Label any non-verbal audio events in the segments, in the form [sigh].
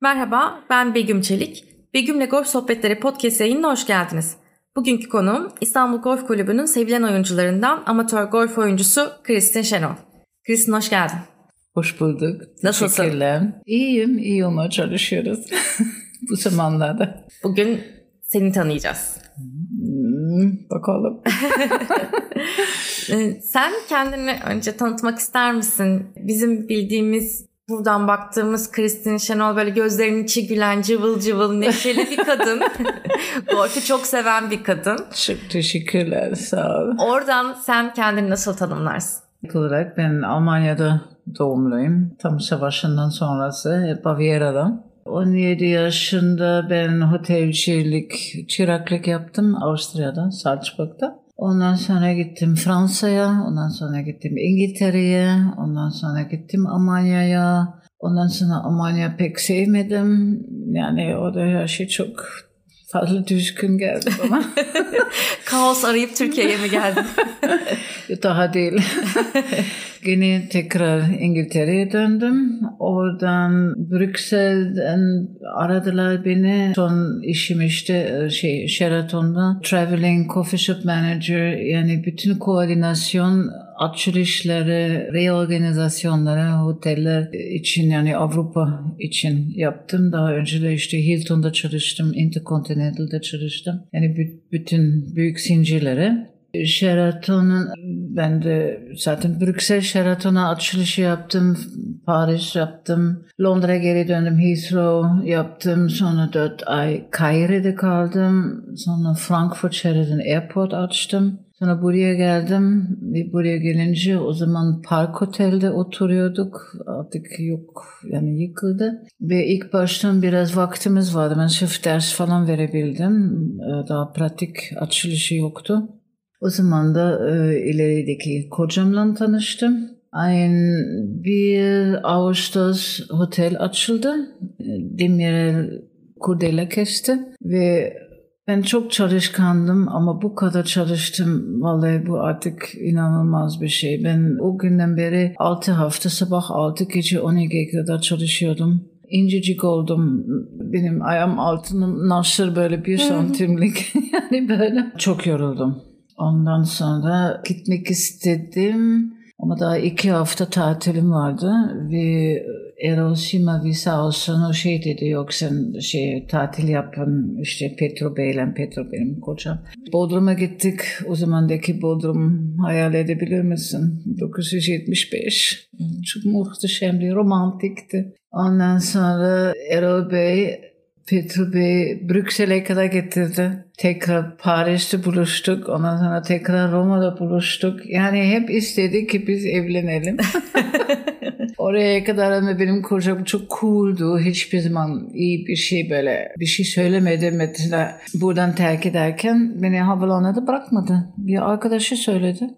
Merhaba, ben Begüm Çelik. Begüm'le Golf Sohbetleri podcast yayınına hoş geldiniz. Bugünkü konuğum İstanbul Golf Kulübü'nün sevilen oyuncularından amatör golf oyuncusu Kristin Şenol. Kristin hoş geldin. Hoş bulduk. Nasılsın? Teşekkürler. İyiyim, iyi olmaya çalışıyoruz [laughs] bu zamanlarda. Bugün seni tanıyacağız. Hmm, bakalım. [laughs] Ee, Sen kendini önce tanıtmak ister misin? Bizim bildiğimiz buradan baktığımız Kristin Şenol böyle gözlerinin içi gülen cıvıl cıvıl neşeli bir kadın. [laughs] Golfü çok seven bir kadın. Çok teşekkürler, sağ ol. Oradan sen kendini nasıl tanımlarsın? İlk olarak ben Almanya'da doğumluyum. Tam savaşından sonrası Bavyera'da. 17 yaşında ben otelcilik, çıraklık yaptım Avusturya'da, Salzburg'da. Ondan sonra gittim Fransa'ya, ondan sonra gittim İngiltere'ye, ondan sonra gittim Almanya'ya. Ondan sonra Almanya pek sevmedim. Yani o da her şey çok fazla düzgün geldi bana. [laughs] Kaos arayıp Türkiye'ye mi geldin? [laughs] Daha değil. [laughs] Gene tekrar İngiltere'ye döndüm. Oradan Brüksel'den aradılar beni. Son işim işte şey Sheraton'da Traveling Coffee Shop Manager yani bütün koordinasyon açılışları, reorganizasyonları oteller için yani Avrupa için yaptım. Daha önce de işte Hilton'da çalıştım, Intercontinental'da çalıştım. Yani bü- bütün büyük zincirlere. Sheraton'un ben de zaten Brüksel Sheraton'a açılışı yaptım. Paris yaptım. Londra geri döndüm. Heathrow yaptım. Sonra dört ay Caire'de kaldım. Sonra Frankfurt Sheraton Airport açtım. Sonra buraya geldim ve buraya gelince o zaman Park Otel'de oturuyorduk. Artık yok yani yıkıldı. Ve ilk baştan biraz vaktimiz vardı. Ben sırf ders falan verebildim. Ee, Daha pratik açılışı yoktu. O zaman da e, ilerideki kocamla tanıştım. Ein bir Ağustos otel açıldı. Demirel Kurdela kesti ve ben çok çalışkandım ama bu kadar çalıştım. Vallahi bu artık inanılmaz bir şey. Ben o günden beri 6 hafta sabah 6 gece 12 kadar çalışıyordum. İncecik oldum. Benim ayağım altının naşır böyle bir santimlik. [laughs] yani böyle. Çok yoruldum. Ondan sonra gitmek istedim. Ama daha iki hafta tatilim vardı ve Erol Simavi sağ olsun o şey dedi yok sen şey tatil yapın işte Petro Bey'le Petro benim kocam. Bodrum'a gittik o zamandaki Bodrum hayal edebilir misin? 975 çok muhteşemdi romantikti. Ondan sonra Erol Bey Petro Bey Brüksel'e kadar getirdi. Tekrar Paris'te buluştuk. Ondan sonra tekrar Roma'da buluştuk. Yani hep istedik ki biz evlenelim. [laughs] Oraya kadar ama benim kocam çok cooldu. Hiçbir zaman iyi bir şey böyle bir şey söylemedi. Mesela buradan terk ederken beni havaalanında bırakmadı. Bir arkadaşı söyledi.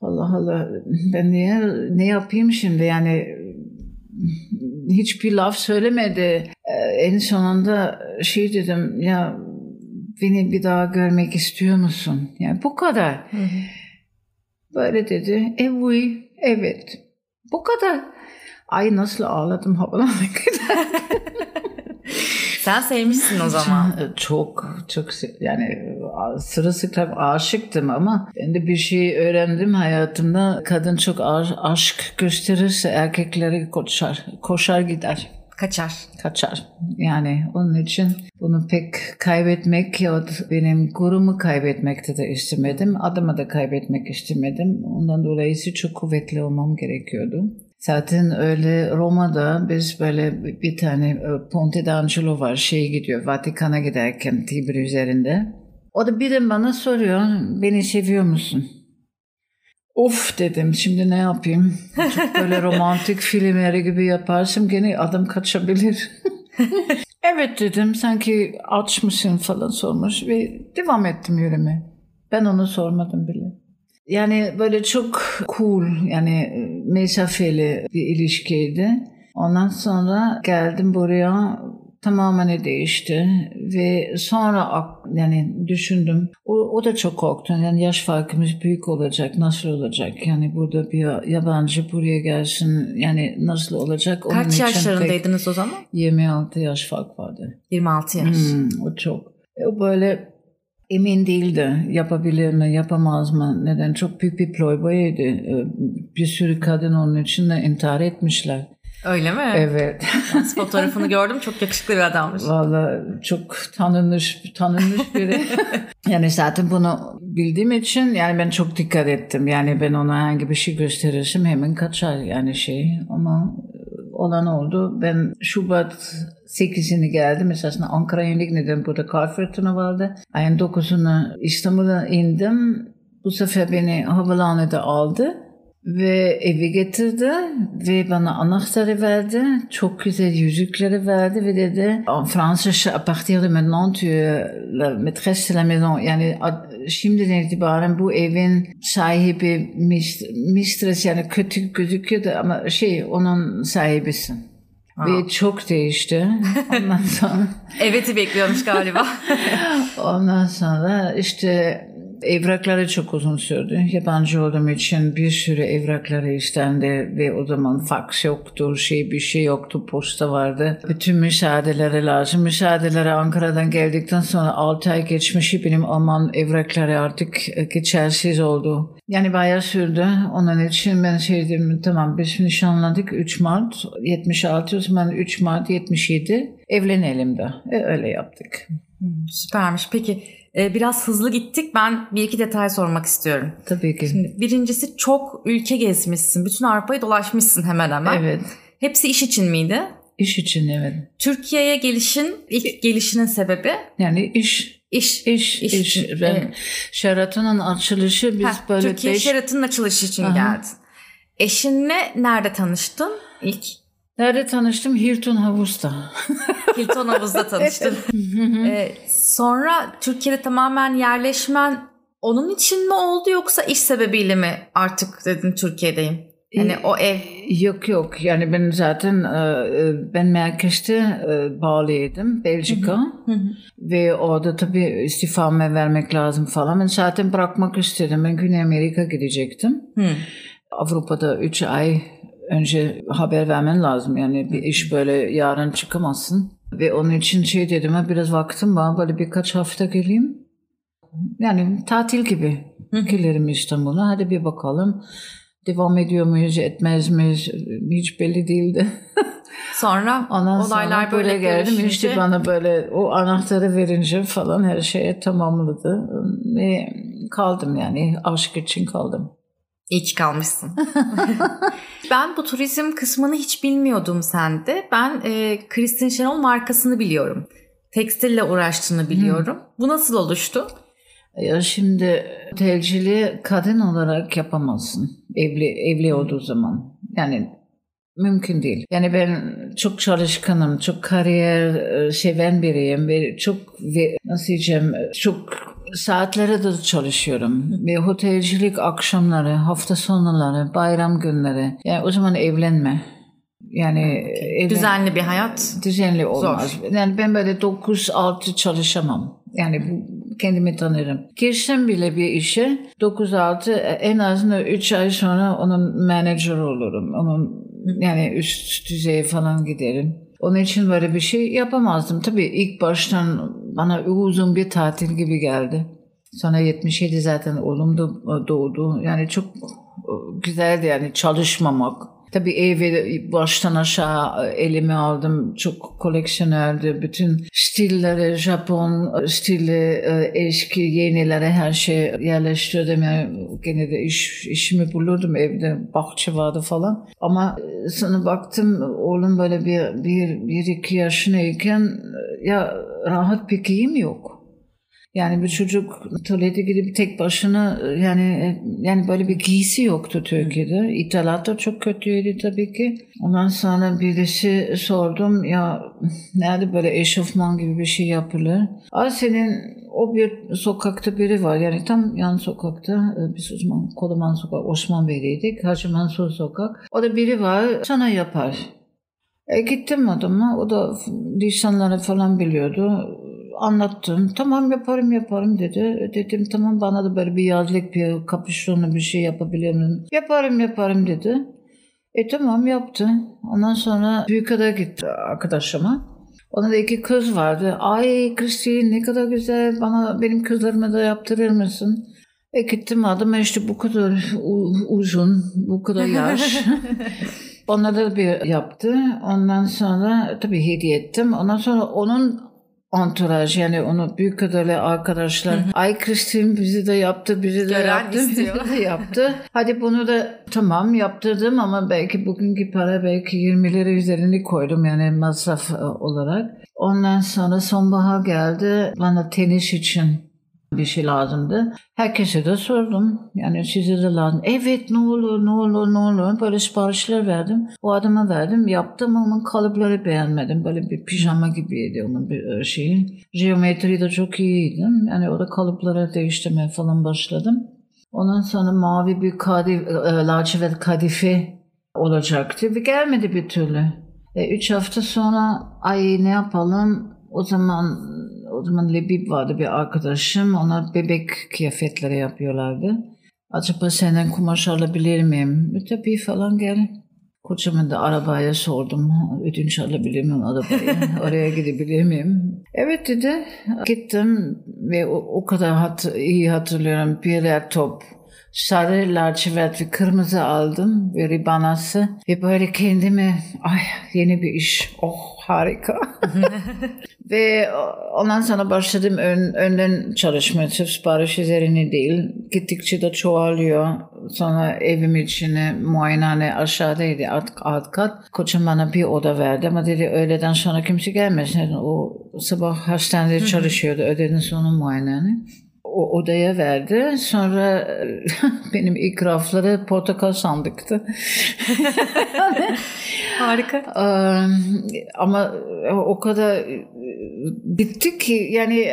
Allah Allah ben niye ne yapayım şimdi yani hiçbir laf söylemedi. Ee, En sonunda şey dedim ya beni bir daha görmek istiyor musun? Yani bu kadar. Böyle dedi. E oui, evet. Bu kadar. Ay nasıl ağladım havalana [laughs] kadar. Sen sevmişsin o zaman. Çok çok yani sırılsıklam aşıktım ama ben de bir şey öğrendim hayatımda. Kadın çok aşk gösterirse erkekleri koşar, koşar gider. Kaçar. Kaçar. Yani onun için bunu pek kaybetmek ya da benim gurumu kaybetmekte de istemedim. Adımı da kaybetmek istemedim. Ondan dolayı çok kuvvetli olmam gerekiyordu. Zaten öyle Roma'da biz böyle bir tane e, Ponte d'Angelo var şey gidiyor Vatikan'a giderken Tiber üzerinde. O da biri bana soruyor beni seviyor musun? Of dedim şimdi ne yapayım? Çok böyle [laughs] romantik filmleri gibi yaparsam gene adım kaçabilir. [laughs] evet dedim sanki aç mısın falan sormuş ve devam ettim yürüme. Ben onu sormadım bile. Yani böyle çok cool yani mesafeli bir ilişkiydi. Ondan sonra geldim buraya tamamen değişti Ve sonra yani düşündüm. O, o da çok korktu. Yani yaş farkımız büyük olacak. Nasıl olacak? Yani burada bir yabancı buraya gelsin. Yani nasıl olacak? Onun Kaç yaşlarındaydınız o zaman? 26 yaş fark vardı. 26 yaş. Hmm, o çok. O böyle emin değildi. Yapabilir mi, yapamaz mı? Neden? Çok büyük bir playboy'ydi. Ee, bir sürü kadın onun için de intihar etmişler. Öyle mi? Evet. fotoğrafını gördüm. Çok yakışıklı bir adammış. Valla çok tanınmış, tanınmış biri. [laughs] yani zaten bunu bildiğim için yani ben çok dikkat ettim. Yani ben ona hangi bir şey gösterirsem hemen kaçar yani şey. Ama olan oldu. Ben Şubat 8'ini geldim. Esasında Ankara'ya indik. Neden burada kar fırtına vardı. Ayın 9'unu İstanbul'a indim. Bu sefer beni havaalanında aldı ve evi getirdi ve bana anahtarı verdi. Çok güzel yüzükleri verdi ve dedi Fransızca à partir de maintenant tu la maîtresse de la maison. Yani şimdiden itibaren bu evin sahibi mistress yani kötü gözüküyordu ama şey onun sahibisin. Aa. Ve çok değişti. Ondan sonra... [laughs] Evet'i bekliyormuş galiba. Ondan sonra işte Evrakları çok uzun sürdü. Yabancı olduğum için bir sürü evrakları istendi ve o zaman fax yoktu, şey bir şey yoktu, posta vardı. Bütün müsaadeleri lazım. Müsaadeleri Ankara'dan geldikten sonra 6 ay geçmişi benim Alman evrakları artık geçersiz oldu. Yani bayağı sürdü. Onun için ben şey dedim tamam biz nişanlandık 3 Mart 76 o zaman 3 Mart 77 evlenelim de. E, öyle yaptık. Süpermiş. Peki e, biraz hızlı gittik. Ben bir iki detay sormak istiyorum. Tabii ki. Şimdi birincisi çok ülke gezmişsin. Bütün Avrupa'yı dolaşmışsın hemen hemen. Evet. Hepsi iş için miydi? İş için evet. Türkiye'ye gelişin, ilk gelişinin sebebi? Yani iş. İş. İş. iş. iş. Ben evet. Sheraton'un açılışı biz Heh, böyle Türkiye beş... Sheraton'un açılışı için Aha. geldin. Eşinle nerede tanıştın ilk? Nerede tanıştım? Hilton Havuz'da. [laughs] Hilton Havuz'da tanıştın. [laughs] ee, sonra Türkiye'de tamamen yerleşmen onun için mi oldu yoksa iş sebebiyle mi artık dedin Türkiye'deyim? Yani o ev. Yok yok yani ben zaten e, e, ben merkezde e, bağlıydım Belçika ve orada tabii istifame vermek lazım falan. Ben zaten bırakmak istedim. Ben Güney Amerika gidecektim. Hı. Avrupa'da 3 ay önce haber vermen lazım. Yani bir iş böyle yarın çıkamazsın. Ve onun için şey dedim ha biraz vaktim var böyle birkaç hafta geleyim. Yani tatil gibi gelirim İstanbul'a hadi bir bakalım. Devam ediyor muyuz etmez miyiz hiç belli değildi. [laughs] Sonra Ondan olaylar sonra böyle geldim görüşünce... işte bana böyle o anahtarı verince falan her şeye tamamladı. Ve kaldım yani aşk için kaldım. İyi ki kalmışsın. [laughs] ben bu turizm kısmını hiç bilmiyordum sende. Ben e, Kristin Şenol markasını biliyorum. Tekstille uğraştığını biliyorum. Hı. Bu nasıl oluştu? Ya şimdi otelciliği kadın olarak yapamazsın. Evli evli olduğu zaman. Yani mümkün değil. Yani ben çok çalışkanım, çok kariyer e, seven biriyim ve çok ve nasıl diyeceğim çok saatlere de çalışıyorum. Ve otelcilik akşamları, hafta sonları, bayram günleri. Yani o zaman evlenme. Yani evlen, düzenli bir hayat düzenli olmaz. Zor. Yani ben böyle 9-6 çalışamam. Yani bu kendimi tanırım. Girsem bile bir işe 9-6 en azından 3 ay sonra onun manager olurum. Onun yani üst düzeye falan giderim. Onun için böyle bir şey yapamazdım. Tabii ilk baştan bana uzun bir tatil gibi geldi. Sonra 77 zaten oğlum da doğdu. Yani çok güzeldi yani çalışmamak. Tabii evi baştan aşağı elime aldım. Çok koleksiyonerdi. Bütün stilleri, Japon stili, e, eski yenilere her şey yerleştirdim. Yani gene de iş, işimi bulurdum evde. Bahçe vardı falan. Ama e, sonra baktım oğlum böyle bir, bir, bir iki yaşındayken ya rahat bir giyim yok. Yani bir çocuk tuvalete gidip tek başına yani yani böyle bir giysi yoktu Türkiye'de. İthalat da çok kötüydü tabii ki. Ondan sonra birisi sordum ya nerede böyle eşofman gibi bir şey yapılır? Aa senin o bir sokakta biri var. Yani tam yan sokakta. E, biz o zaman Kodaman Sokak, Osman Bey'deydik. Hacı Mansur Sokak. O da biri var. Sana yapar. E gittim adama. O da lisanları falan biliyordu anlattım. Tamam yaparım yaparım dedi. Dedim tamam bana da böyle bir yazlık bir kapüşonlu bir şey yapabilir miyim? Yaparım yaparım dedi. E tamam yaptı. Ondan sonra Büyükada gitti arkadaşıma. Onun da iki kız vardı. Ay Christine ne kadar güzel bana benim kızlarıma da yaptırır mısın? E gittim adım işte bu kadar uzun, bu kadar yaş. [laughs] Onlara da bir yaptı. Ondan sonra tabii hediye ettim. Ondan sonra onun anturaj yani onu büyük kadarıyla arkadaşlar. Ay Kristin bizi de yaptı bizi de Gören yaptı istiyor. bizi de yaptı. Hadi bunu da tamam yaptırdım ama belki bugünkü para belki 20 lira üzerine koydum yani masraf e, olarak. Ondan sonra sonbahar geldi bana tenis için bir şey lazımdı. Herkese de sordum. Yani size de lazım. Evet ne olur ne olur ne olur. Böyle siparişler verdim. O adama verdim. Yaptım ama kalıpları beğenmedim. Böyle bir pijama gibiydi onun bir şeyi. Geometri de çok iyiydi. Yani o da kalıpları değiştirmeye falan başladım. Ondan sonra mavi bir kadif, lacivert kadife olacaktı. Bir gelmedi bir türlü. E, üç hafta sonra ay ne yapalım o zaman o zaman Lebip vardı bir arkadaşım. Onlar bebek kıyafetleri yapıyorlardı. Acaba senden kumaş alabilir miyim? E, tabii falan gel. Kocama da arabaya sordum. Ödünç alabilir miyim arabayı? [laughs] Oraya gidebilir miyim? Evet dedi. Gittim ve o, o kadar hat, iyi hatırlıyorum. Bir laptop, sarı lacivert ve kırmızı aldım ve ribanası. Ve böyle kendime ay yeni bir iş. Oh harika. [laughs] Ve ondan sonra başladım ön, önden çalışmaya sırf sipariş üzerine değil. Gittikçe de çoğalıyor. Sonra evim içine muayenehane aşağıdaydı alt, alt kat. Koçum bana bir oda verdi ama dedi öğleden sonra kimse gelmesin. O sabah hastanede çalışıyordu öğleden sonra muayenehane o odaya verdi. Sonra [laughs] benim ilk rafları portakal sandıktı. [laughs] Harika. [laughs] Ama o kadar bitti ki yani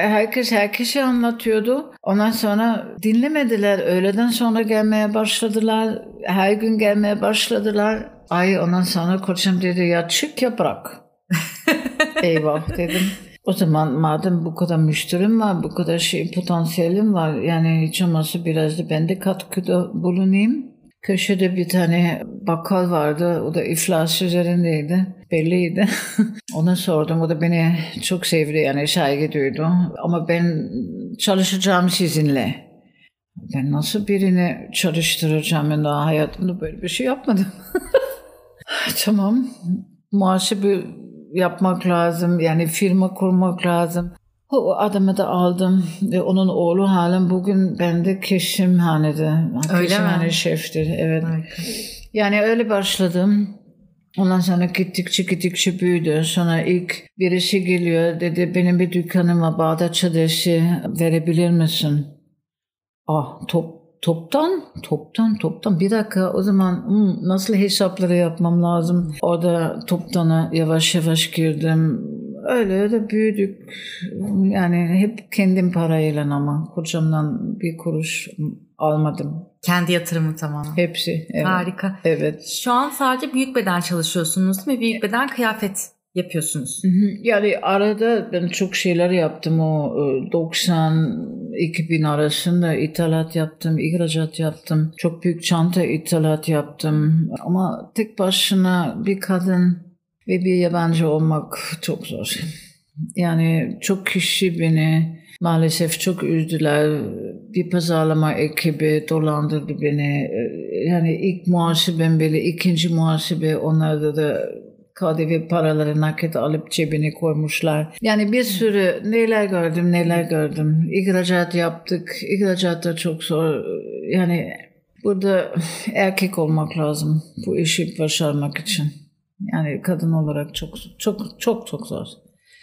herkes herkese anlatıyordu. Ondan sonra dinlemediler. Öğleden sonra gelmeye başladılar. Her gün gelmeye başladılar. Ay ondan sonra koçum dedi ya çık ya bırak. Eyvah dedim. O zaman madem bu kadar müşterim var, bu kadar şey potansiyelim var yani hiç olmazsa biraz da ben de katkıda bulunayım. Köşede bir tane bakkal vardı. O da iflas üzerindeydi. Belliydi. [laughs] Ona sordum. O da beni çok sevdi. Yani saygı duydu. Ama ben çalışacağım sizinle. Ben nasıl birini çalıştıracağım? Ben daha hayatımda böyle bir şey yapmadım. [laughs] tamam. Muhasebe yapmak lazım. Yani firma kurmak lazım. O adamı da aldım ve onun oğlu halen bugün bende keşimhanede. Öyle Keşimhane mi? şeftir. Evet. Harika. Yani öyle başladım. Ondan sonra gittikçe gittikçe büyüdü. Sonra ilk birisi geliyor dedi benim bir dükkanım var Bağdat adresi verebilir misin? Ah top Toptan, toptan, toptan. Bir dakika o zaman hmm, nasıl hesapları yapmam lazım? Orada toptana yavaş yavaş girdim. Öyle öyle büyüdük. Yani hep kendim parayla ama kocamdan bir kuruş almadım. Kendi yatırımı tamamen. Hepsi. Evet. Harika. Evet. Şu an sadece büyük beden çalışıyorsunuz değil mi? Büyük beden kıyafet yapıyorsunuz. Yani arada ben çok şeyler yaptım o e, 90 2000 arasında ithalat yaptım, ihracat yaptım. Çok büyük çanta ithalat yaptım. Ama tek başına bir kadın ve bir yabancı olmak çok zor. Yani çok kişi beni maalesef çok üzdüler. Bir pazarlama ekibi dolandırdı beni. Yani ilk muhasebem böyle, ikinci muhasebe onlarda da KDV paraları nakit alıp cebine koymuşlar. Yani bir sürü neler gördüm neler gördüm. İhracat yaptık. İhracat da çok zor. Yani burada erkek olmak lazım bu işi başarmak için. Yani kadın olarak çok çok çok çok zor.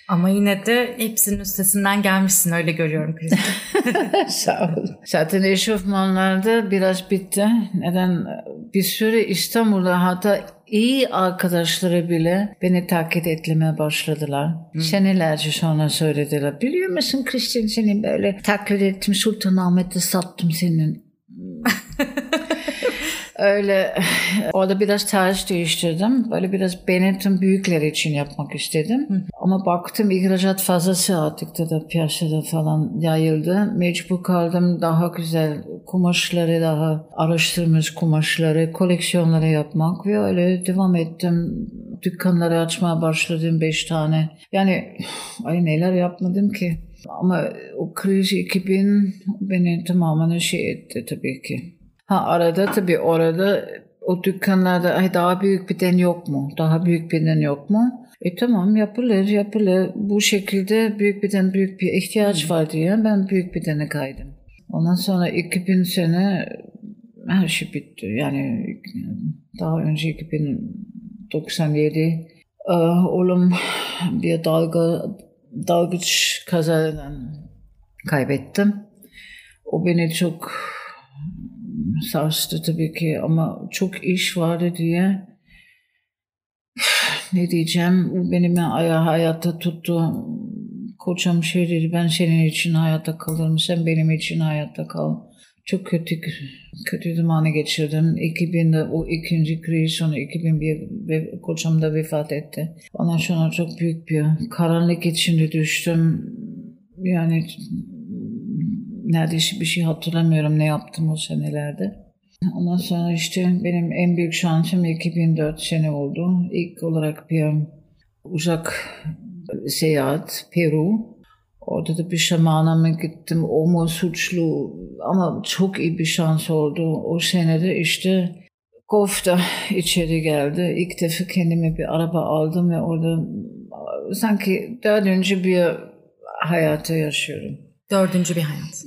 Ama yine de hepsinin üstesinden gelmişsin öyle görüyorum Kristin. [laughs] Sağ ol. Zaten eşofmanlarda biraz bitti. Neden? Bir süre İstanbul'da hatta iyi arkadaşları bile beni takip etmeye başladılar. Hı. Senelerce sonra söylediler. Biliyor musun Kristin seni böyle taklit ettim Sultanahmet'te sattım senin. Öyle [laughs] orada biraz tarz değiştirdim. Böyle biraz Benetton büyükleri için yapmak istedim. Hı. Ama baktım ihracat fazlası artık da piyasada falan yayıldı. Mecbur kaldım daha güzel kumaşları daha araştırmış kumaşları, koleksiyonları yapmak ve öyle devam ettim. Dükkanları açmaya başladım beş tane. Yani [sighs] ay neler yapmadım ki. Ama o kriz 2000 beni tamamen şey etti tabii ki. Ha arada tabii orada o dükkanlarda ay daha büyük bir den yok mu? Daha büyük bir den yok mu? E tamam yapılır yapılır. Bu şekilde büyük bir den büyük bir ihtiyaç var diye ben büyük bir dene kaydım. Ondan sonra 2000 sene her şey bitti. Yani daha önce 2097 e, oğlum bir dalga dalgıç kazadan kaybettim. O beni çok sarstı tabii ki ama çok iş vardı diye ne diyeceğim benim ayağı hayatta tuttu. Kocam şey dedi ben senin için hayatta kalırım sen benim için hayatta kal. Çok kötü kötü zamanı geçirdim. 2000'de o ikinci kriz sonra 2001 ve kocam da vefat etti. Ondan sonra çok büyük bir karanlık içinde düştüm. Yani neredeyse bir şey hatırlamıyorum ne yaptım o senelerde. Ondan sonra işte benim en büyük şansım 2004 sene oldu. İlk olarak bir uzak seyahat Peru. Orada da bir şamana mı gittim. O mu suçlu ama çok iyi bir şans oldu. O senede işte Golf'ta içeri geldi. İlk defa kendime bir araba aldım ve orada sanki dördüncü bir hayatı yaşıyorum. Dördüncü bir hayat.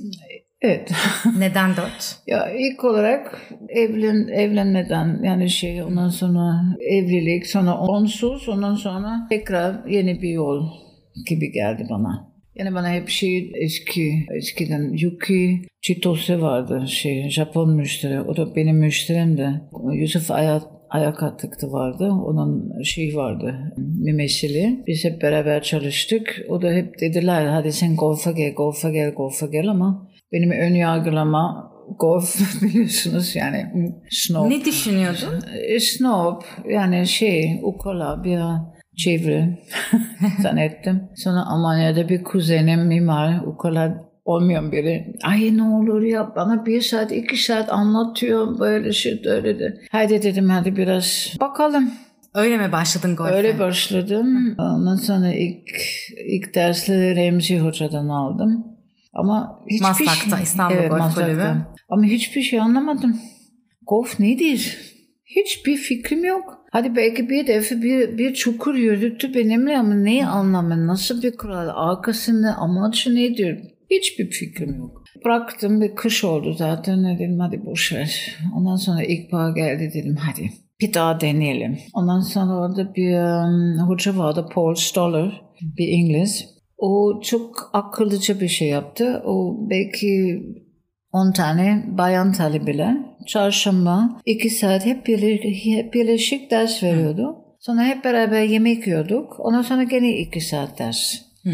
Evet. [laughs] Neden dört? ya ilk olarak evlen evlenmeden yani şey ondan sonra evlilik sonra onsuz ondan sonra tekrar yeni bir yol gibi geldi bana. Yani bana hep şey eski eskiden Yuki Chitose vardı şey Japon müşteri. O da benim müşterim de. Yusuf Ayak ayak attıktı vardı. Onun şey vardı mümessili. Biz hep beraber çalıştık. O da hep dediler hadi sen golfa gel, golfa gel, golfa gel ama benim ön yargılama golf [laughs] biliyorsunuz yani snob. Ne düşünüyordun? E, snob yani şey ukala bir çevre [laughs] zannettim. Sonra Almanya'da bir kuzenim mimar ukala olmayan biri. Ay ne olur ya bana bir saat iki saat anlatıyor böyle şey öyle de. Haydi dedim hadi biraz bakalım. Öyle mi başladın golfe? Öyle başladım. Ondan sonra ilk ilk dersleri Remzi Hoca'dan aldım. Ama hiçbir Maslak'ta şey, İstanbul evet, Golf Maslak'ta. Kulübü. Ama hiçbir şey anlamadım. Golf nedir? Hiçbir fikrim yok. Hadi belki bir defa bir, bir çukur yürüttü benimle ama neyi anlamı, nasıl bir kural, arkasında amacı nedir? Hiçbir fikrim yok. Bıraktım bir kış oldu zaten dedim hadi boş ver. Ondan sonra ilk bağ geldi dedim hadi bir daha deneyelim. Ondan sonra orada bir um, hoca vardı Paul Stoller bir İngiliz. O çok akıllıca bir şey yaptı. O belki 10 tane bayan talebeler çarşamba 2 saat hep, birleşik, hep birleşik ders veriyordu. Sonra hep beraber yemek yiyorduk. Ondan sonra gene 2 saat ders. Hmm.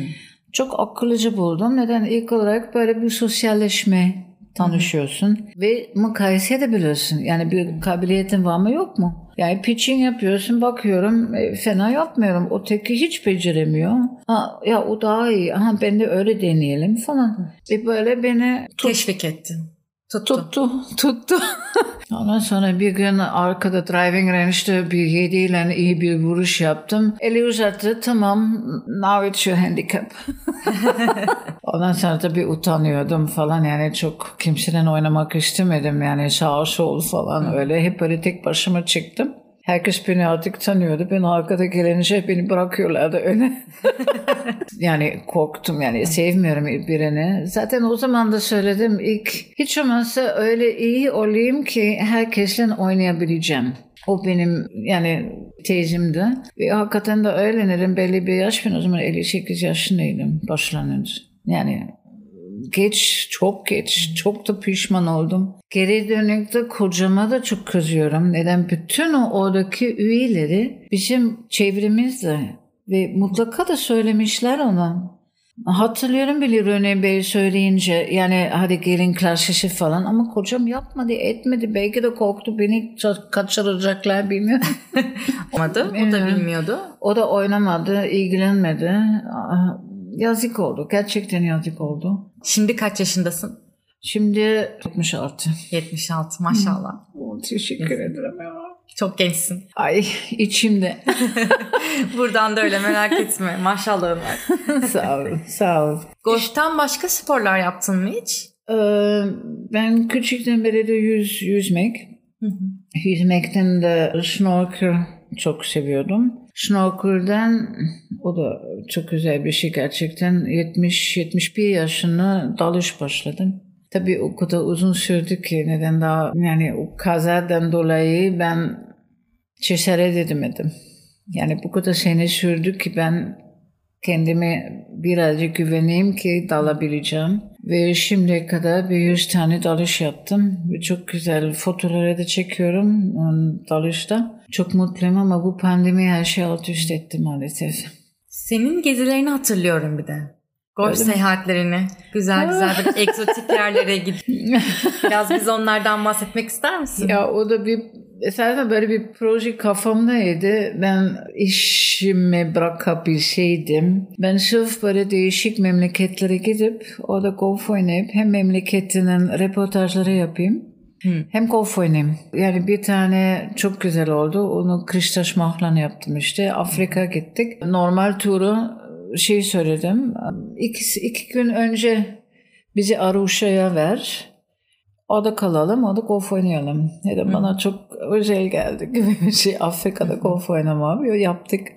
Çok akıllıca buldum. Neden? ilk olarak böyle bir sosyalleşme tanışıyorsun Hı-hı. ve mukayese edebiliyorsun. Yani bir kabiliyetin var mı yok mu? Yani pitching yapıyorsun bakıyorum e, fena yapmıyorum. O teki hiç beceremiyor. Ha, ya o daha iyi. Aha ben de öyle deneyelim falan. Ve böyle beni tut- teşvik ettin. Tuttu. Tuttu. Tuttu. [laughs] Ondan sonra bir gün arkada driving range'de bir yediyle iyi bir vuruş yaptım. Eli uzattı. Tamam. Now it's your handicap. [laughs] Ondan sonra tabii utanıyordum falan. Yani çok kimsenin oynamak istemedim. Yani sağ sol falan öyle. Hep böyle tek başıma çıktım. Herkes beni artık tanıyordu. Ben arkada gelince beni bırakıyorlardı öyle. [laughs] yani korktum yani sevmiyorum birini. Zaten o zaman da söyledim ilk hiç olmazsa öyle iyi olayım ki herkesle oynayabileceğim. O benim yani tezimdi. Ve hakikaten de öğrenirim. Belli bir yaş ben o zaman 58 yaşındaydım başlanınca. Yani geç, çok geç, çok da pişman oldum. Geri dönükte kocama da çok kızıyorum. Neden? Bütün o oradaki üyeleri bizim çevremizde ve mutlaka da söylemişler ona. Hatırlıyorum bile Rene Bey söyleyince yani hadi gelin karşışı falan ama kocam yapmadı etmedi belki de korktu beni kaçıracaklar bilmiyorum. [laughs] Olmadı o da bilmiyordu. O da oynamadı ilgilenmedi. Yazık oldu gerçekten yazık oldu. Şimdi kaç yaşındasın? Şimdi 76. 76 maşallah. Hmm. Teşekkür ederim ya. Çok gençsin. Ay içimde. [laughs] Buradan da öyle merak etme. Maşallah Ömer. [laughs] sağ ol. Sağ ol. Golf'tan başka sporlar yaptın mı hiç? Ee, ben küçükten beri de yüz, yüzmek. Yüzmekten de snorkel çok seviyordum. Snorkel'den o da çok güzel bir şey gerçekten. 70-71 yaşında dalış başladım. Tabii o kadar uzun sürdü ki neden daha yani o kazadan dolayı ben cesaret edemedim. Yani bu kadar sene sürdü ki ben kendime birazcık güveneyim ki dalabileceğim. Ve şimdiye kadar bir yüz tane dalış yaptım. Ve çok güzel fotoğrafları da çekiyorum dalışta. Çok mutluyum ama bu pandemi her şey alt üst etti maalesef. Senin gezilerini hatırlıyorum bir de. Golf Öyle seyahatlerini, güzel güzel bir egzotik yerlere gidip [laughs] biraz biz onlardan bahsetmek ister misin? Ya o da bir Esasen böyle bir proje kafamdaydı. Ben işimi bırakabilseydim. Ben sırf böyle değişik memleketlere gidip orada golf oynayıp hem memleketinin reportajları yapayım. Hmm. Hem golf oynayayım. Yani bir tane çok güzel oldu. Onu Krishtaş Mahlan yaptım işte. Afrika gittik. Normal turu şey söyledim. İki, iki gün önce bizi Aruşa'ya ver. Orada kalalım, orada golf oynayalım. Dedim bana çok özel geldi gibi bir şey. Afrika'da golf oynamam. Yaptık.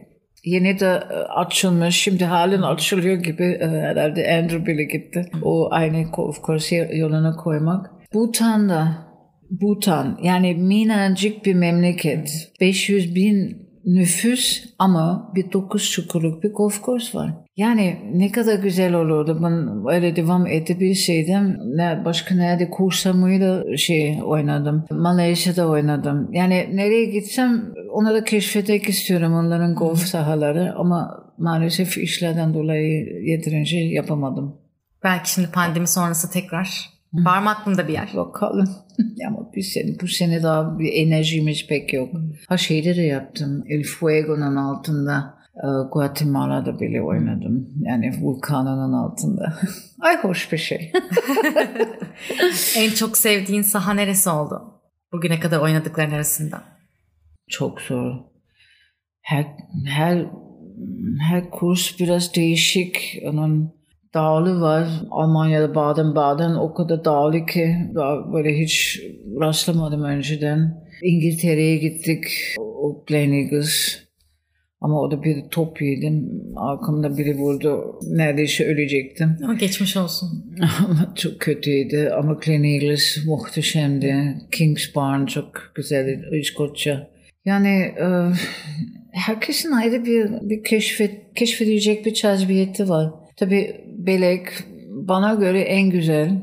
Yeni de e, açılmış. Şimdi halen açılıyor gibi e, herhalde Andrew bile gitti. O aynı golf kursu yoluna koymak. Bhutan'da Bhutan yani minnacık bir memleket. 500 bin nüfus ama bir dokuz çukurluk bir golf course var. Yani ne kadar güzel olurdu. Ben öyle devam edebilseydim. Ne, başka nerede Kursamı'yla şey oynadım. Malezya'da oynadım. Yani nereye gitsem onu da keşfetmek istiyorum onların golf sahaları. Ama maalesef işlerden dolayı yeterince yapamadım. Belki şimdi pandemi sonrası tekrar Var mı aklında bir yer? Bakalım. [laughs] Ama bu sene, bu sene daha bir enerjimiz pek yok. Ha şeyde de yaptım. El Fuego'nun altında e, Guatemala'da bile oynadım. Yani vulkanının altında. [laughs] Ay hoş bir şey. [laughs] en çok sevdiğin saha neresi oldu? Bugüne kadar oynadıkların arasında. Çok zor. Her, her, her kurs biraz değişik. Onun dağlı var. Almanya'da Baden-Baden o kadar dağlı ki daha böyle hiç rastlamadım önceden. İngiltere'ye gittik. O Glen Eagles. Ama o da bir top yedim. Arkamda biri vurdu. Neredeyse ölecektim. Ama geçmiş olsun. çok kötüydü. Ama Glen Eagles muhteşemdi. Kings Barn çok güzeldi. İskoçya. Yani e, herkesin ayrı bir, bir keşfet, keşfedecek bir cazibiyeti var. Tabii Belek bana göre en güzel.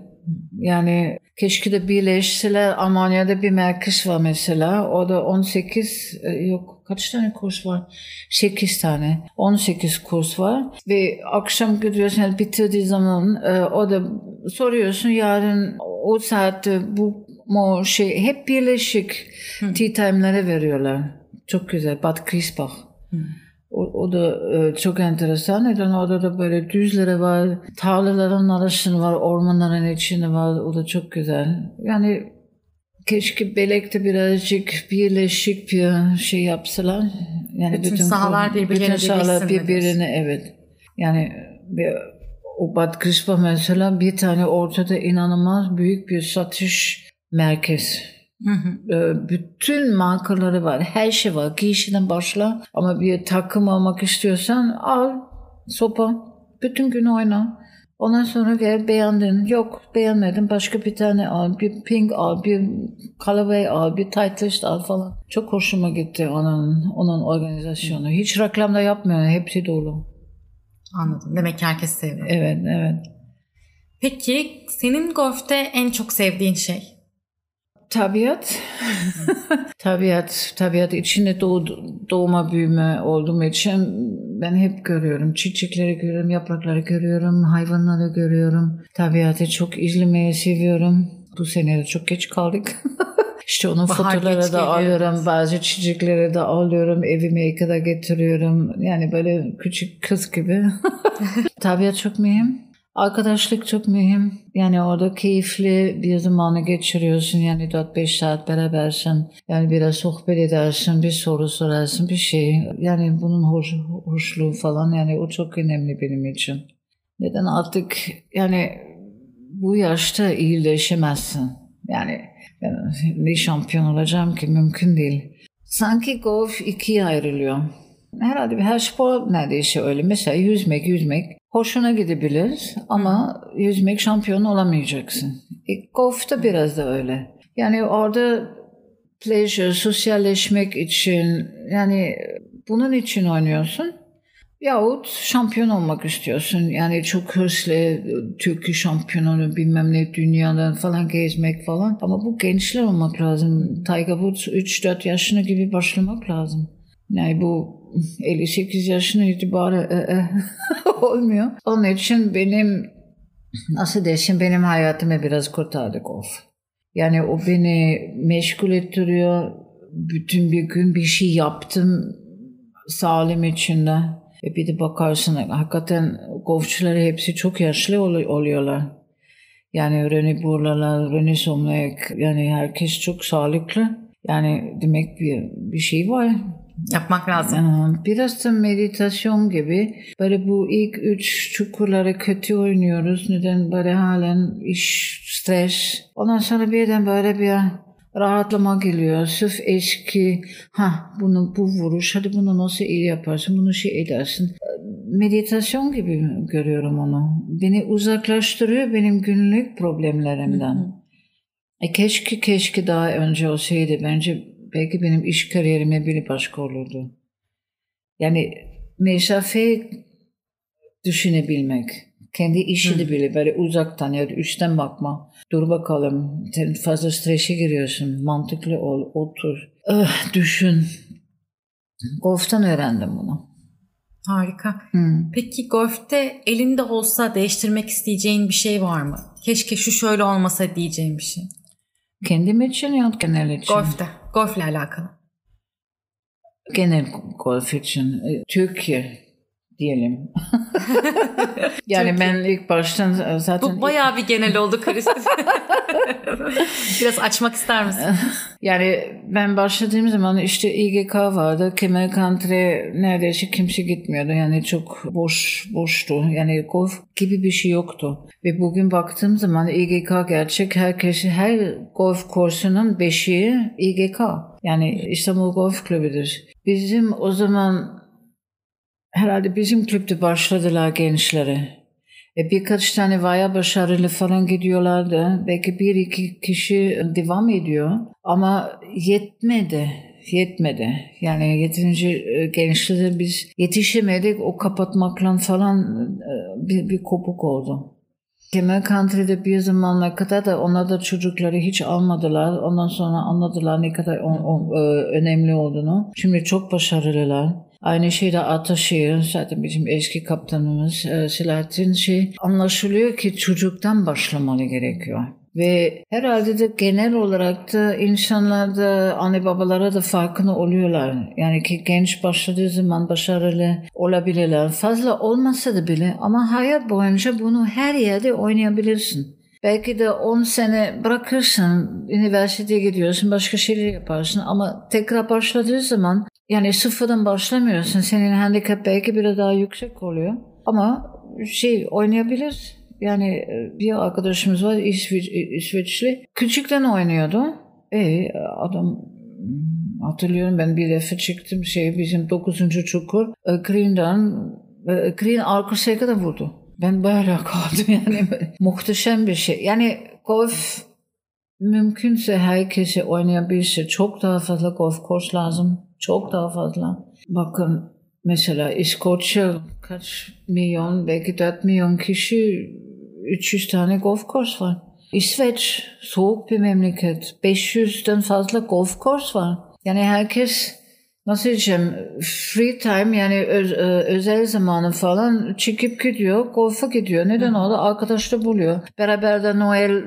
Yani keşke de birleşseler. Almanya'da bir merkez var mesela. O da 18 e, yok kaç tane kurs var? 8 tane. 18 kurs var. Ve akşam gidiyorsun yani bitirdiği zaman e, o da soruyorsun yarın o saatte bu mo şey hep birleşik Hı. tea time'ları veriyorlar. Çok güzel. Bad Griesbach. Hı. O, o da e, çok enteresan. Neden orada da böyle düzlere var, tarlaların arasında var, ormanların içinde var. O da çok güzel. Yani keşke Belek'te birazcık birleşik bir şey yapsalar. Yani bütün, bütün sahalar birbirine bütün sahalar birbirine evet. Yani bir, o Bad Grispa mesela bir tane ortada inanılmaz büyük bir satış merkez Hı hı. Ee, bütün markaları var. Her şey var. Giyişiden başla. Ama bir takım almak istiyorsan al sopa. Bütün gün oyna. Ondan sonra gel beğendin. Yok beğenmedim. Başka bir tane al. Bir pink al. Bir colorway al. Bir tight al falan. Çok hoşuma gitti onun, onun organizasyonu. Hiç reklamda yapmıyor. Hepsi dolu. Anladım. Demek ki herkes seviyor. Evet, evet. Peki senin golfte en çok sevdiğin şey? Tabiat. [laughs] tabiat, tabiat içinde doğdu, doğma büyüme olduğum için ben hep görüyorum. Çiçekleri görüyorum, yaprakları görüyorum, hayvanları görüyorum. Tabiatı çok izlemeyi seviyorum. Bu sene de çok geç kaldık. [laughs] İşte onun fotoğrafları da alıyorum. Bazı çiçekleri de alıyorum. Evime kadar getiriyorum. Yani böyle küçük kız gibi. [laughs] Tabiat çok mühim. Arkadaşlık çok mühim. Yani orada keyifli bir zamanı geçiriyorsun. Yani 4-5 saat berabersin. Yani biraz sohbet edersin, bir soru sorarsın, bir şey. Yani bunun hoş, hoşluğu falan yani o çok önemli benim için. Neden artık yani bu yaşta iyileşemezsin. Yani ben ne şampiyon olacağım ki mümkün değil. Sanki golf ikiye ayrılıyor. Herhalde her spor neredeyse öyle. Mesela yüzmek, yüzmek hoşuna gidebilir ama yüzmek şampiyon olamayacaksın. E, golf da biraz da öyle. Yani orada pleasure, sosyalleşmek için yani bunun için oynuyorsun. Yahut şampiyon olmak istiyorsun. Yani çok hırslı Türkiye şampiyonu bilmem ne dünyadan falan gezmek falan. Ama bu gençler olmak lazım. Tiger Woods 3-4 yaşına gibi başlamak lazım. Yani bu 58 yaşına itibaren e, e, [laughs] olmuyor. Onun için benim nasıl desem benim hayatımı biraz kurtardı golf. Yani o beni meşgul ettiriyor. Bütün bir gün bir şey yaptım sağlığım içinde. E bir de bakarsın hakikaten golfçuları hepsi çok yaşlı oluyorlar. Yani René Burlalar, René Somlak yani herkes çok sağlıklı. Yani demek bir, bir şey var. Yapmak lazım. Biraz da meditasyon gibi. Böyle bu ilk üç çukurları kötü oynuyoruz. Neden böyle halen iş, stres. Ondan sonra birden böyle bir rahatlama geliyor. Sırf eski, ha bunu bu vuruş, hadi bunu nasıl iyi yaparsın, bunu şey edersin. Meditasyon gibi görüyorum onu. Beni uzaklaştırıyor benim günlük problemlerimden. Hı hı. E keşke keşke daha önce olsaydı. Bence belki benim iş kariyerime bile başka olurdu. Yani mesafe düşünebilmek. Kendi işini bile böyle uzaktan ya da üstten bakma. Dur bakalım. Sen fazla strese giriyorsun. Mantıklı ol. Otur. Öh, düşün. Golf'tan öğrendim bunu. Harika. Hmm. Peki golfte elinde olsa değiştirmek isteyeceğin bir şey var mı? Keşke şu şöyle olmasa diyeceğin bir şey. Kendim için ya genel için? Golfte. Golfle alakalı. Genel golf için. E, diyelim. [laughs] yani Türkiye. ben ilk baştan zaten... Bu bayağı bir genel oldu Kristin. [laughs] Biraz açmak ister misin? Yani ben başladığım zaman işte İGK vardı. Kemal Country neredeyse kimse gitmiyordu. Yani çok boş boştu. Yani golf gibi bir şey yoktu. Ve bugün baktığım zaman İGK gerçek herkes her golf kursunun beşiği İGK. Yani İstanbul Golf Kulübü'dür. Bizim o zaman herhalde bizim kulüpte başladılar gençlere. E birkaç tane vaya başarılı falan gidiyorlardı. Belki bir iki kişi devam ediyor. Ama yetmedi. Yetmedi. Yani yeterince e, gençlere biz yetişemedik. O kapatmakla falan e, bir, bir kopuk oldu. Kemal Country'de bir zamanlar kadar da onlar da çocukları hiç almadılar. Ondan sonra anladılar ne kadar o, o, e, önemli olduğunu. Şimdi çok başarılılar. Aynı şeyde Ataşehir, zaten bizim eski kaptanımız e, Selahattin şey anlaşılıyor ki çocuktan başlamalı gerekiyor. Ve herhalde de genel olarak da insanlar da anne babalara da farkında oluyorlar. Yani ki genç başladığı zaman başarılı olabilirler. Fazla olmasa da bile ama hayat boyunca bunu her yerde oynayabilirsin. Belki de 10 sene bırakırsın, üniversiteye gidiyorsun, başka şeyler yaparsın ama tekrar başladığı zaman yani sıfırdan başlamıyorsun. Senin handikap belki biraz daha yüksek oluyor. Ama şey oynayabilir. Yani e, bir arkadaşımız var İsveç, İsveçli. Küçükten oynuyordu. E adam hatırlıyorum ben bir defa çıktım şey bizim 9. çukur e, Green'den e, Green arkasına kadar vurdu. Ben böyle kaldım [laughs] yani muhteşem bir şey. Yani golf mümkünse herkese oynayabilirse çok daha fazla golf kurs lazım. Çok daha fazla. Bakın mesela İskoçya kaç milyon belki 4 milyon kişi 300 tane golf kurs var. İsveç soğuk bir memleket. 500'den fazla golf course var. Yani herkes nasıl diyeceğim free time yani öz, e, özel zamanı falan çıkıp gidiyor golfa gidiyor. Neden oldu? Arkadaşlar buluyor. Beraber de Noel e,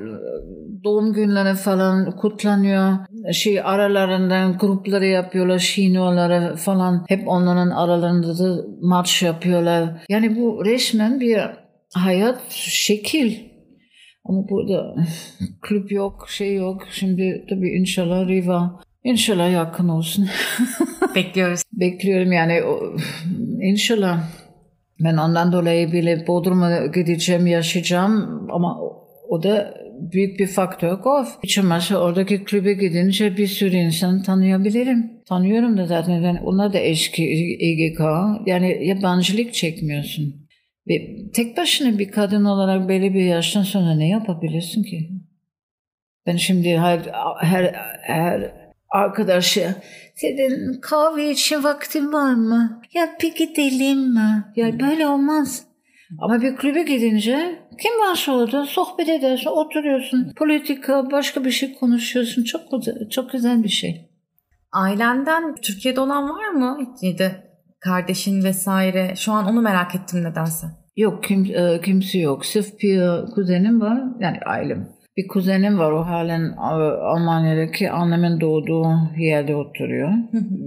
doğum günleri falan kutlanıyor. Şey aralarından grupları yapıyorlar, şinoları falan. Hep onların aralarında da maç yapıyorlar. Yani bu resmen bir hayat şekil. Ama burada kulüp yok, şey yok. Şimdi tabii inşallah Riva İnşallah yakın olsun. [laughs] Bekliyoruz. Bekliyorum yani inşallah. Ben ondan dolayı bile Bodrum'a gideceğim, yaşayacağım ama o da büyük bir faktör golf. Hiç olmazsa oradaki kulübe gidince bir sürü insan tanıyabilirim. Tanıyorum da zaten. Yani onlar da eski EGK. Yani yabancılık çekmiyorsun. Ve tek başına bir kadın olarak belli bir yaştan sonra ne yapabilirsin ki? Ben şimdi her, her, her arkadaşı senin kahve için vaktin var mı? Ya bir gidelim mi? Ya böyle olmaz. Ama bir kulübe gidince kim varsa orada sohbet edersin, oturuyorsun. Politika, başka bir şey konuşuyorsun. Çok çok güzel bir şey. Ailenden Türkiye'de olan var mı? İçinde kardeşin vesaire. Şu an onu merak ettim nedense. Yok kim, e, kimse yok. Sırf bir kuzenim var. Yani ailem. Bir kuzenim var o halen Almanya'daki annemin doğduğu yerde oturuyor.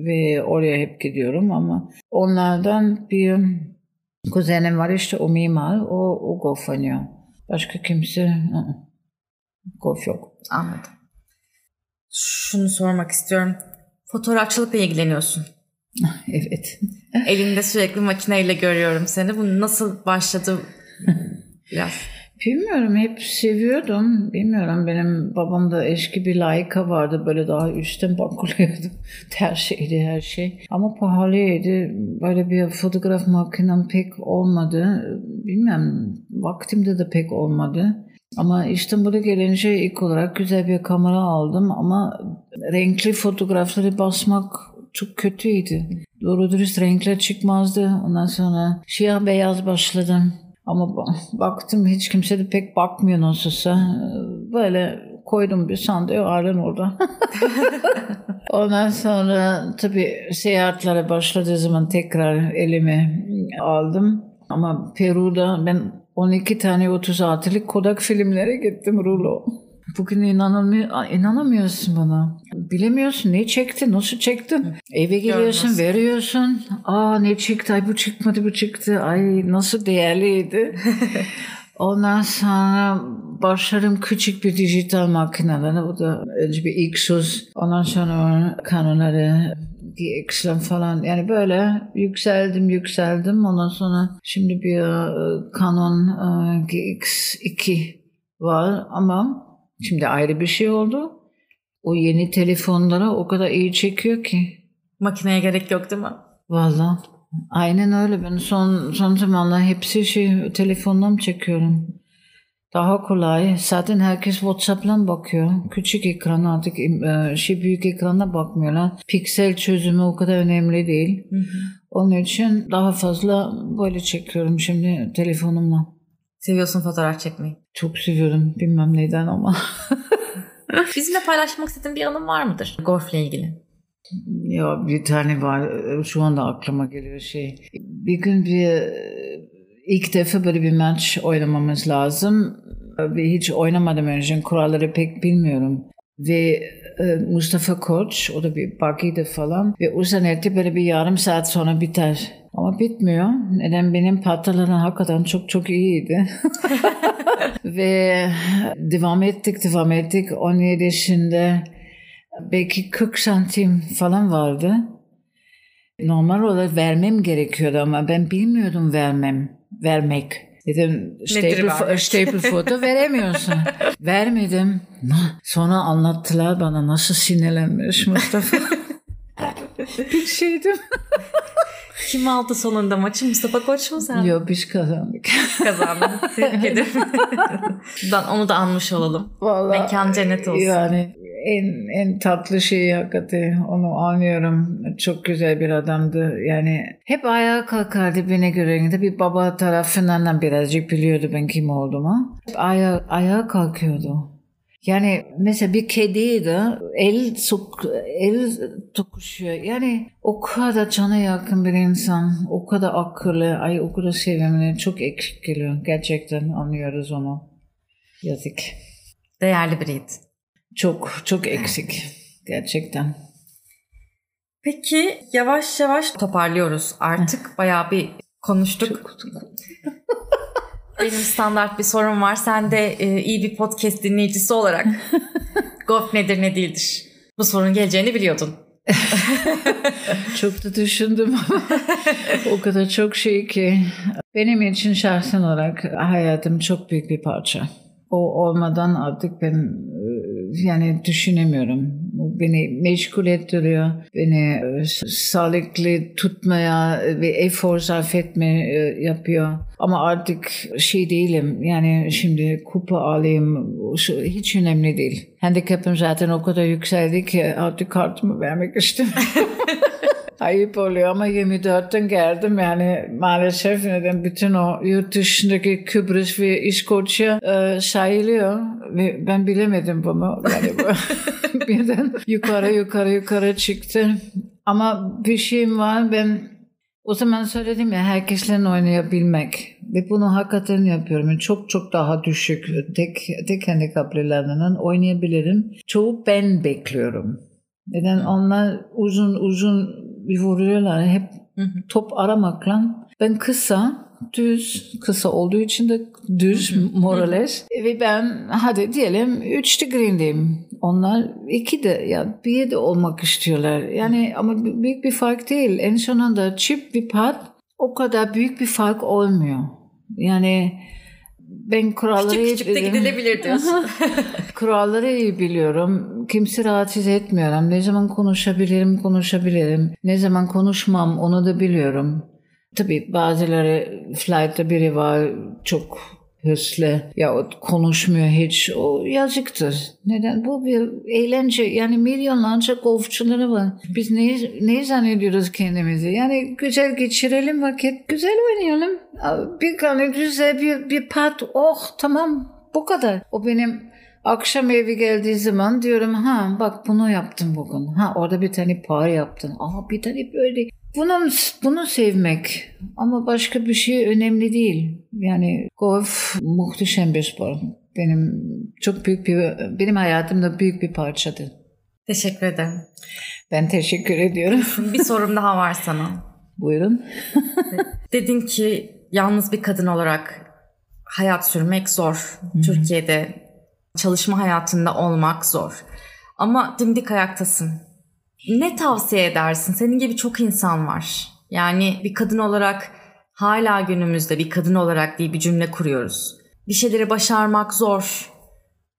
Ve oraya hep gidiyorum ama onlardan bir kuzenim var işte o mimar o, o golf oynuyor. Başka kimse golf yok. Anladım. Şunu sormak istiyorum. Fotoğrafçılıkla ilgileniyorsun. [laughs] evet. Elinde sürekli makineyle görüyorum seni. Bu nasıl başladı biraz? [laughs] Bilmiyorum hep seviyordum. Bilmiyorum benim babamda eski bir layıka vardı. Böyle daha üstten bakılıyordu. [laughs] her şeydi her şey. Ama pahalıydı. Böyle bir fotoğraf makinem pek olmadı. Bilmem vaktimde de pek olmadı. Ama İstanbul'a gelince ilk olarak güzel bir kamera aldım ama renkli fotoğrafları basmak çok kötüydü. Doğru dürüst renkler çıkmazdı. Ondan sonra siyah beyaz başladım. Ama baktım hiç kimse de pek bakmıyor nasılsa. Böyle koydum bir sandığı halen orada. [laughs] Ondan sonra tabii seyahatlere başladığı zaman tekrar elime aldım. Ama Peru'da ben 12 tane 36'lık Kodak filmlere gittim rulo. Bugün inanamıyor, inanamıyorsun bana. Bilemiyorsun ne çekti, nasıl çektin. Eve geliyorsun, Görmez. veriyorsun. Aa ne çıktı, ay bu çıkmadı, bu çıktı. Ay nasıl değerliydi. [laughs] Ondan sonra başladım küçük bir dijital makinelere. Bu da önce bir Xus, ondan sonra Canon'ları, GX'ler falan. Yani böyle yükseldim, yükseldim. Ondan sonra şimdi bir e, Canon e, GX2 var ama Şimdi ayrı bir şey oldu. O yeni telefonlara o kadar iyi çekiyor ki. Makineye gerek yok değil mi? Valla. Aynen öyle. Ben son son zamanlar hepsi şey telefondan çekiyorum. Daha kolay. Zaten herkes WhatsApp'la bakıyor. Küçük ekran artık e, şey büyük ekrana bakmıyorlar. Piksel çözümü o kadar önemli değil. Hı hı. Onun için daha fazla böyle çekiyorum şimdi telefonumla. Seviyorsun fotoğraf çekmeyi. Çok seviyorum. Bilmem neden ama. [laughs] Bizimle paylaşmak istediğin bir anın var mıdır golfle ilgili? Ya bir tane var. Şu anda aklıma geliyor şey. Bir gün bir ilk defa böyle bir maç oynamamız lazım. Ve hiç oynamadım önce. Kuralları pek bilmiyorum. Ve e, Mustafa Koç, o da bir buggy'di falan. Ve o zannetti böyle bir yarım saat sonra biter. Ama bitmiyor. Neden benim patlalarım hakikaten çok çok iyiydi. [laughs] Ve devam ettik, devam ettik. 17 yaşında belki 40 santim falan vardı. Normal olarak vermem gerekiyordu ama ben bilmiyordum vermem, vermek. Dedim staple, staple foto [laughs] veremiyorsun. Vermedim. Sonra anlattılar bana nasıl sinirlenmiş Mustafa. [laughs] bir şeydim. Kim aldı sonunda maçı? Mustafa Koç mu sen? Yok biz kazandık. Kazandık. Tebrik ederim. [laughs] onu da anmış olalım. Vallahi, Mekan cennet olsun. Yani en, en tatlı şey hakikaten onu anlıyorum. Çok güzel bir adamdı. Yani hep ayağa kalkardı beni görünce. Bir baba tarafından birazcık biliyordu ben kim olduğumu. Aya, ayağa kalkıyordu. Yani mesela bir kediyle el sok, el tokuşuyor. Yani o kadar cana yakın bir insan, o kadar akıllı, ay o kadar sevimli, çok eksik geliyor. Gerçekten anlıyoruz onu. Yazık. Değerli biriydi. Çok, çok eksik. Gerçekten. Peki yavaş yavaş toparlıyoruz artık. Bayağı bir konuştuk. Benim standart bir sorum var. Sen de e, iyi bir podcast dinleyicisi olarak [laughs] golf nedir ne değildir? Bu sorunun geleceğini biliyordun. [laughs] çok da düşündüm o kadar çok şey ki benim için şahsen olarak hayatım çok büyük bir parça. O olmadan artık ben e, yani düşünemiyorum. Beni meşgul ettiriyor. Beni e, sağlıklı tutmaya ve efor sarf etme e, yapıyor. Ama artık şey değilim. Yani şimdi kupa alayım hiç önemli değil. Handicap'ım zaten o kadar yükseldi ki artık kartımı vermek istemiyorum. [laughs] ayıp oluyor ama 24'ten geldim. Yani maalesef neden bütün o yurt dışındaki Kıbrıs ve İskoçya e, sayılıyor. Ve ben bilemedim bunu. Yani bu [laughs] [laughs] birden yukarı yukarı yukarı çıktı. Ama bir şeyim var. Ben o zaman söyledim ya herkesle oynayabilmek. Ve bunu hakikaten yapıyorum. çok çok daha düşük tek tek handicaplilerden oynayabilirim. Çoğu ben bekliyorum. Neden? Onlar uzun uzun vuruyorlar hep top aramakla. Ben kısa, düz, kısa olduğu için de düz morales. Ve ben hadi diyelim 3 green'deyim. Onlar iki de ya bir de olmak istiyorlar. Yani ama büyük bir fark değil. En sonunda çift bir pat o kadar büyük bir fark olmuyor. Yani ben kuralları küçük küçük de gidilebilir diyorsun. [laughs] kuralları iyi biliyorum. Kimse rahatsız etmiyorum. Ne zaman konuşabilirim konuşabilirim. Ne zaman konuşmam onu da biliyorum. Tabii bazıları flight'ta biri var çok hırslı ya konuşmuyor hiç o yazıktır. Neden? Bu bir eğlence yani milyonlarca golfçuları var. Biz ne, ne zannediyoruz kendimizi? Yani güzel geçirelim vakit, güzel oynayalım. Bir tane güzel bir, bir pat, oh tamam bu kadar. O benim akşam evi geldiği zaman diyorum ha bak bunu yaptım bugün. Ha orada bir tane par yaptın. Aa bir tane böyle bunu, bunu sevmek ama başka bir şey önemli değil. Yani golf muhteşem bir spor. Benim çok büyük bir, benim hayatımda büyük bir parçadır. Teşekkür ederim. Ben teşekkür ediyorum. bir sorum daha var sana. [laughs] Buyurun. [laughs] Dedin ki yalnız bir kadın olarak hayat sürmek zor. Hı-hı. Türkiye'de çalışma hayatında olmak zor. Ama dimdik ayaktasın ne tavsiye edersin? Senin gibi çok insan var. Yani bir kadın olarak hala günümüzde bir kadın olarak diye bir cümle kuruyoruz. Bir şeyleri başarmak zor.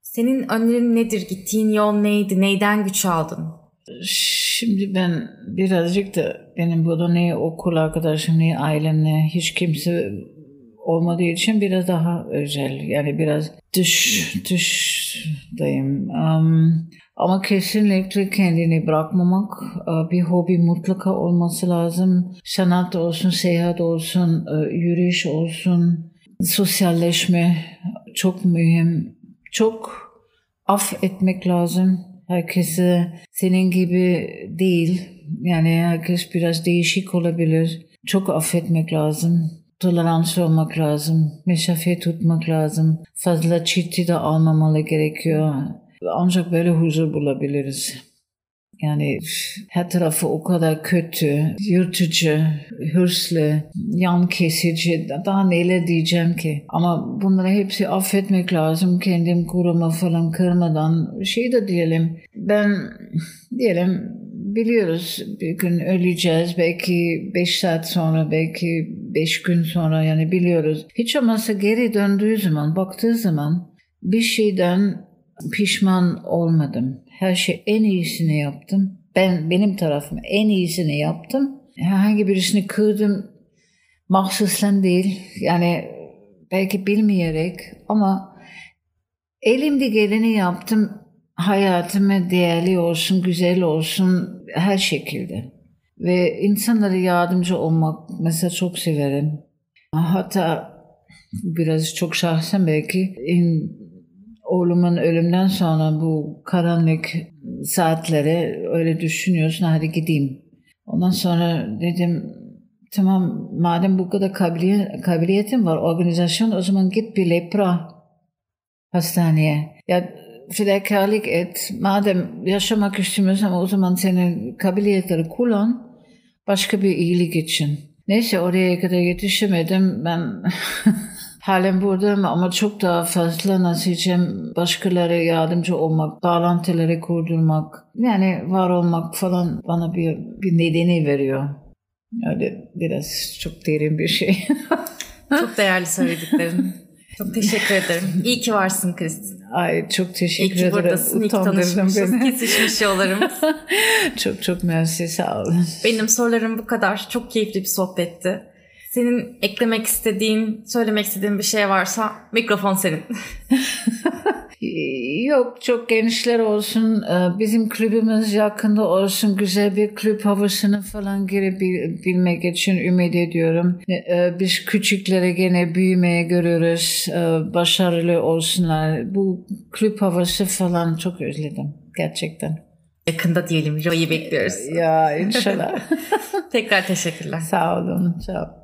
Senin önerin nedir? Gittiğin yol neydi? Neyden güç aldın? Şimdi ben birazcık da benim burada ne okul arkadaşım ne ailem ne hiç kimse olmadığı için biraz daha özel. Yani biraz dış dışdayım. Um, ama kesinlikle kendini bırakmamak, e, bir hobi mutlaka olması lazım. Sanat olsun, seyahat olsun, e, yürüyüş olsun, sosyalleşme çok mühim. Çok af etmek lazım. Herkese senin gibi değil. Yani herkes biraz değişik olabilir. Çok affetmek lazım. Tolerans olmak lazım. Mesafe tutmak lazım. Fazla ciddi de almamalı gerekiyor ancak böyle huzur bulabiliriz. Yani her tarafı o kadar kötü, yırtıcı, hırslı, yan kesici, daha neler diyeceğim ki. Ama bunları hepsi affetmek lazım. Kendim kuruma falan kırmadan şey de diyelim. Ben diyelim biliyoruz bir gün öleceğiz. Belki beş saat sonra, belki beş gün sonra yani biliyoruz. Hiç olmazsa geri döndüğü zaman, baktığı zaman bir şeyden pişman olmadım. Her şey en iyisini yaptım. Ben benim tarafım en iyisini yaptım. Herhangi birisini kırdım mahsuslen değil. Yani belki bilmeyerek ama elimde geleni yaptım. hayatıma değerli olsun, güzel olsun her şekilde. Ve insanlara yardımcı olmak mesela çok severim. Hatta biraz çok şahsen belki oğlumun ölümden sonra bu karanlık saatlere öyle düşünüyorsun hadi gideyim. Ondan sonra dedim tamam madem bu kadar kabiliyet, kabiliyetin var organizasyon o zaman git bir lepra hastaneye. Ya fedakarlık et. Madem yaşamak istiyorsan o zaman senin kabiliyetleri kullan başka bir iyilik için. Neyse oraya kadar yetişemedim. Ben [laughs] halen buradayım ama çok daha fazla diyeceğim başkaları yardımcı olmak, bağlantıları kurdurmak, yani var olmak falan bana bir, bir nedeni veriyor. Öyle biraz çok derin bir şey. [laughs] çok değerli söylediklerin. [laughs] Çok teşekkür ederim. İyi ki varsın Kristin. Ay çok teşekkür ederim. İyi ki buradasın. İyi ki tanışmışız. Beni. Kesişmiş yollarımız. [laughs] çok çok mersi sağ olun. Benim sorularım bu kadar. Çok keyifli bir sohbetti. Senin eklemek istediğin, söylemek istediğin bir şey varsa mikrofon senin. [laughs] Yok çok gençler olsun ee, bizim kulübümüz yakında olsun güzel bir kulüp havasını falan girebilmek için ümit ediyorum. Ee, biz küçüklere gene büyümeye görüyoruz ee, başarılı olsunlar. Bu kulüp havası falan çok özledim gerçekten. Yakında diyelim Joy'u bekliyoruz. Ya inşallah. [laughs] Tekrar teşekkürler. Sağ olun. Sağ